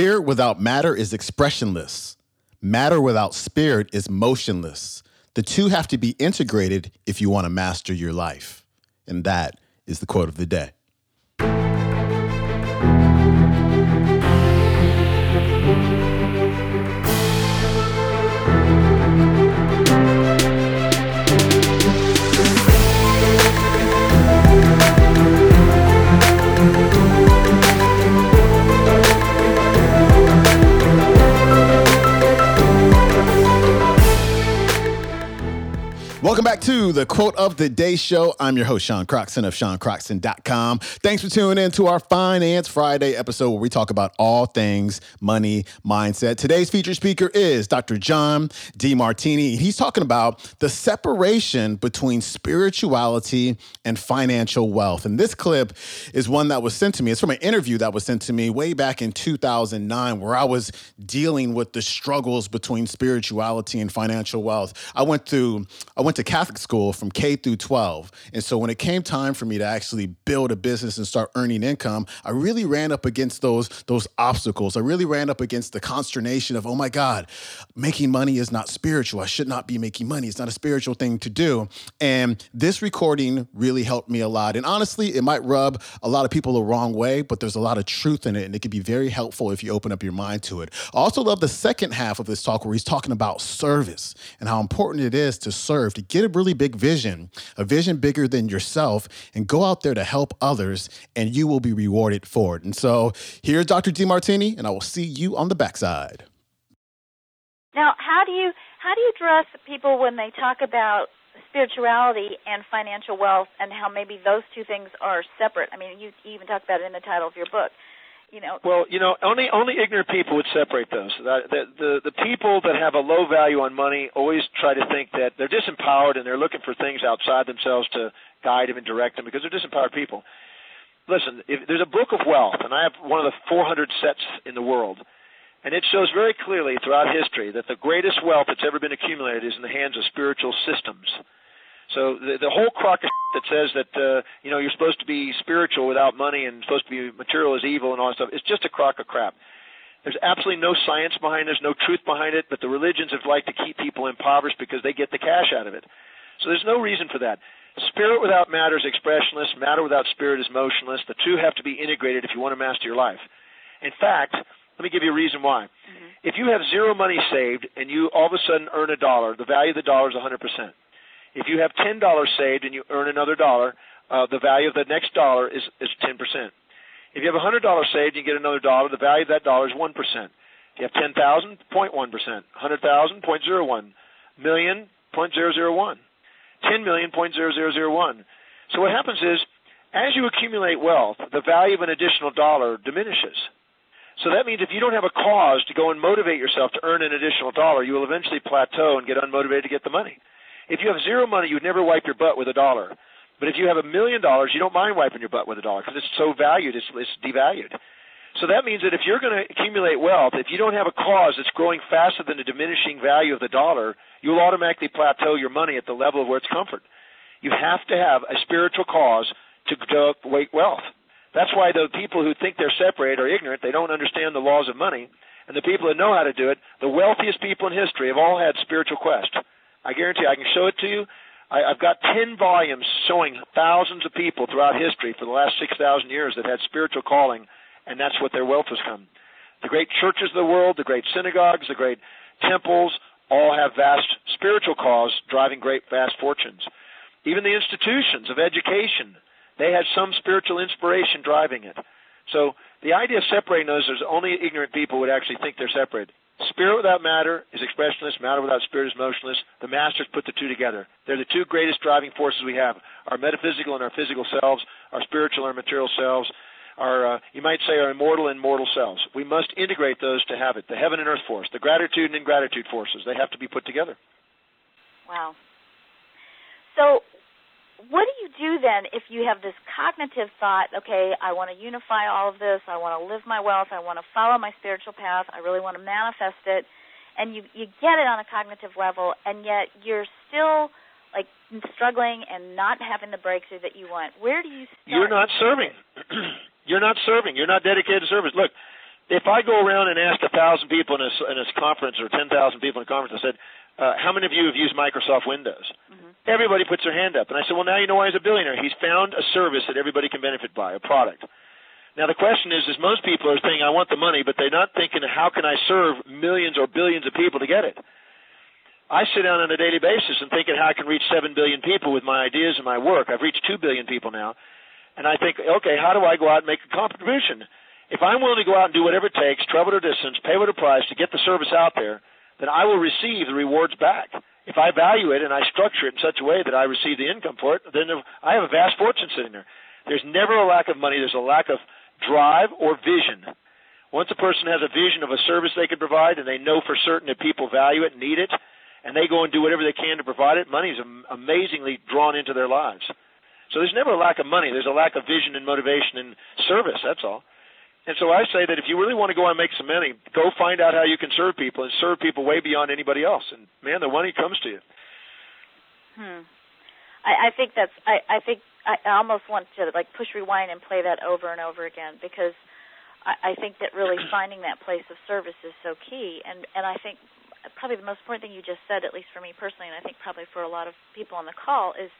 Spirit without matter is expressionless. Matter without spirit is motionless. The two have to be integrated if you want to master your life. And that is the quote of the day. Welcome back to the Quote of the Day show. I'm your host, Sean Croxton of SeanCroxton.com. Thanks for tuning in to our Finance Friday episode where we talk about all things money mindset. Today's featured speaker is Dr. John Demartini. He's talking about the separation between spirituality and financial wealth. And this clip is one that was sent to me. It's from an interview that was sent to me way back in 2009 where I was dealing with the struggles between spirituality and financial wealth. I went through I went to Catholic school from K through 12. And so when it came time for me to actually build a business and start earning income, I really ran up against those, those obstacles. I really ran up against the consternation of, oh my God, making money is not spiritual. I should not be making money. It's not a spiritual thing to do. And this recording really helped me a lot. And honestly, it might rub a lot of people the wrong way, but there's a lot of truth in it. And it can be very helpful if you open up your mind to it. I also love the second half of this talk where he's talking about service and how important it is to serve, to get a really big vision, a vision bigger than yourself, and go out there to help others, and you will be rewarded for it. And so here's Dr. Demartini, and I will see you on the backside. Now, how do you how do you address people when they talk about spirituality and financial wealth, and how maybe those two things are separate? I mean, you even talk about it in the title of your book you know. Well, you know, only only ignorant people would separate those. The, the the people that have a low value on money always try to think that they're disempowered and they're looking for things outside themselves to guide them and direct them because they're disempowered people. Listen, if, there's a book of wealth, and I have one of the 400 sets in the world, and it shows very clearly throughout history that the greatest wealth that's ever been accumulated is in the hands of spiritual systems. So the, the whole crock of that says that uh, you know you're supposed to be spiritual without money and supposed to be material is evil and all that stuff. It's just a crock of crap. There's absolutely no science behind it. There's no truth behind it. But the religions have liked to keep people impoverished because they get the cash out of it. So there's no reason for that. Spirit without matter is expressionless. Matter without spirit is motionless. The two have to be integrated if you want to master your life. In fact, let me give you a reason why. Mm-hmm. If you have zero money saved and you all of a sudden earn a dollar, the value of the dollar is 100%. If you have ten dollars saved and you earn another dollar, uh, the value of the next dollar is is ten percent. If you have a hundred dollars saved and you get another dollar, the value of that dollar is one percent. If you have ten thousand, point one percent. Hundred thousand, point zero one. Million, point zero zero one. Ten million, point zero zero zero one. So what happens is, as you accumulate wealth, the value of an additional dollar diminishes. So that means if you don't have a cause to go and motivate yourself to earn an additional dollar, you will eventually plateau and get unmotivated to get the money. If you have zero money, you would never wipe your butt with a dollar. But if you have a million dollars, you don't mind wiping your butt with a dollar because it's so valued, it's, it's devalued. So that means that if you're going to accumulate wealth, if you don't have a cause that's growing faster than the diminishing value of the dollar, you'll automatically plateau your money at the level of where it's comfort. You have to have a spiritual cause to create wealth. That's why the people who think they're separate are ignorant. They don't understand the laws of money. And the people that know how to do it, the wealthiest people in history have all had spiritual quest. I guarantee you, I can show it to you. I, I've got 10 volumes showing thousands of people throughout history for the last 6,000 years that had spiritual calling, and that's what their wealth has come. The great churches of the world, the great synagogues, the great temples, all have vast spiritual cause driving great vast fortunes. Even the institutions of education, they had some spiritual inspiration driving it. So the idea of separating those is only ignorant people would actually think they're separated. Spirit without matter is expressionless. Matter without spirit is motionless. The masters put the two together. They're the two greatest driving forces we have: our metaphysical and our physical selves, our spiritual and our material selves, our uh, you might say our immortal and mortal selves. We must integrate those to have it. The heaven and earth force, the gratitude and ingratitude forces. They have to be put together. Wow. So what do you do then if you have this cognitive thought, okay, I want to unify all of this, I want to live my wealth, I want to follow my spiritual path, I really want to manifest it, and you you get it on a cognitive level and yet you're still like struggling and not having the breakthrough that you want. Where do you start? You're not serving. you're not serving. You're not dedicated to service. Look, if I go around and ask a thousand people in a, in a conference or ten thousand people in a conference, I said, uh, "How many of you have used Microsoft Windows?" Mm-hmm. Everybody puts their hand up, and I said, "Well, now you know why he's a billionaire. He's found a service that everybody can benefit by, a product." Now the question is, is most people are saying, "I want the money," but they're not thinking, "How can I serve millions or billions of people to get it?" I sit down on a daily basis and thinking how I can reach seven billion people with my ideas and my work. I've reached two billion people now, and I think, okay, how do I go out and make a contribution? If I'm willing to go out and do whatever it takes, travel the distance, pay what a price to get the service out there, then I will receive the rewards back. If I value it and I structure it in such a way that I receive the income for it, then I have a vast fortune sitting there. There's never a lack of money. There's a lack of drive or vision. Once a person has a vision of a service they can provide and they know for certain that people value it and need it, and they go and do whatever they can to provide it, money is amazingly drawn into their lives. So there's never a lack of money. There's a lack of vision and motivation and service. That's all. And so I say that if you really want to go and make some money, go find out how you can serve people and serve people way beyond anybody else. And man, the money comes to you. Hmm. I, I think that's. I, I think I almost want to like push rewind and play that over and over again because I, I think that really finding that place of service is so key. And and I think probably the most important thing you just said, at least for me personally, and I think probably for a lot of people on the call, is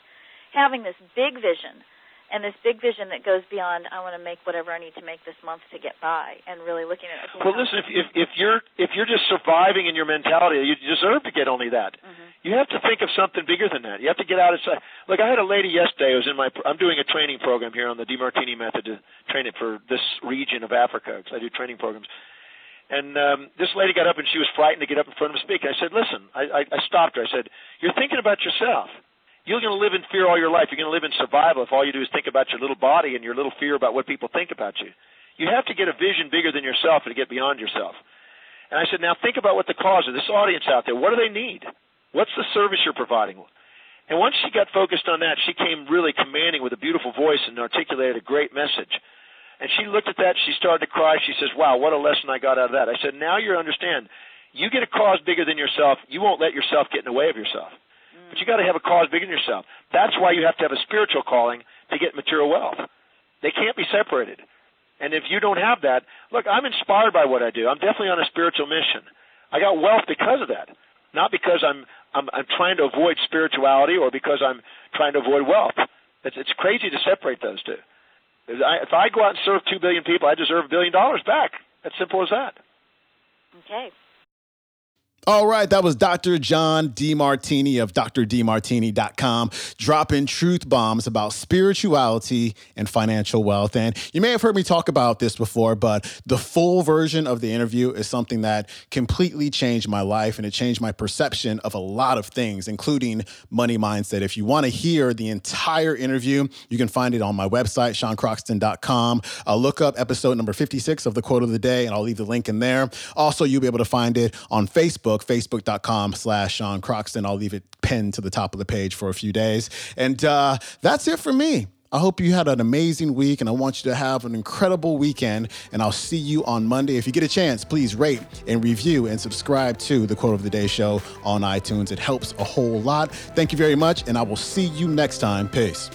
having this big vision and this big vision that goes beyond I want to make whatever I need to make this month to get by, and really looking at. Okay, well, listen, if, if if you're if you're just surviving in your mentality, you deserve to get only that. Mm-hmm. You have to think of something bigger than that. You have to get out of. Like I had a lady yesterday who was in my. I'm doing a training program here on the Demartini method to train it for this region of Africa because I do training programs. And um, this lady got up and she was frightened to get up in front of a speaker. I said, "Listen," I, I, I stopped her. I said, "You're thinking about yourself. You're going to live in fear all your life. You're going to live in survival if all you do is think about your little body and your little fear about what people think about you. You have to get a vision bigger than yourself and to get beyond yourself." And I said, "Now think about what the cause of this audience out there. What do they need? What's the service you're providing?" And once she got focused on that, she came really commanding with a beautiful voice and articulated a great message. And she looked at that. She started to cry. She says, "Wow, what a lesson I got out of that." I said, "Now you understand. You get a cause bigger than yourself. You won't let yourself get in the way of yourself. But you got to have a cause bigger than yourself. That's why you have to have a spiritual calling to get material wealth. They can't be separated. And if you don't have that, look, I'm inspired by what I do. I'm definitely on a spiritual mission. I got wealth because of that, not because I'm I'm, I'm trying to avoid spirituality or because I'm trying to avoid wealth. It's, it's crazy to separate those two. If I go out and serve two billion people, I deserve a billion dollars back. As simple as that. Okay. All right, that was Dr. John Demartini of drdemartini.com dropping truth bombs about spirituality and financial wealth. And you may have heard me talk about this before, but the full version of the interview is something that completely changed my life and it changed my perception of a lot of things, including money mindset. If you want to hear the entire interview, you can find it on my website, seancroxton.com. I'll uh, look up episode number 56 of the quote of the day and I'll leave the link in there. Also, you'll be able to find it on Facebook Facebook, facebook.com slash Sean Croxton. I'll leave it pinned to the top of the page for a few days. And uh, that's it for me. I hope you had an amazing week and I want you to have an incredible weekend. And I'll see you on Monday. If you get a chance, please rate and review and subscribe to the Quote of the Day Show on iTunes. It helps a whole lot. Thank you very much. And I will see you next time. Peace.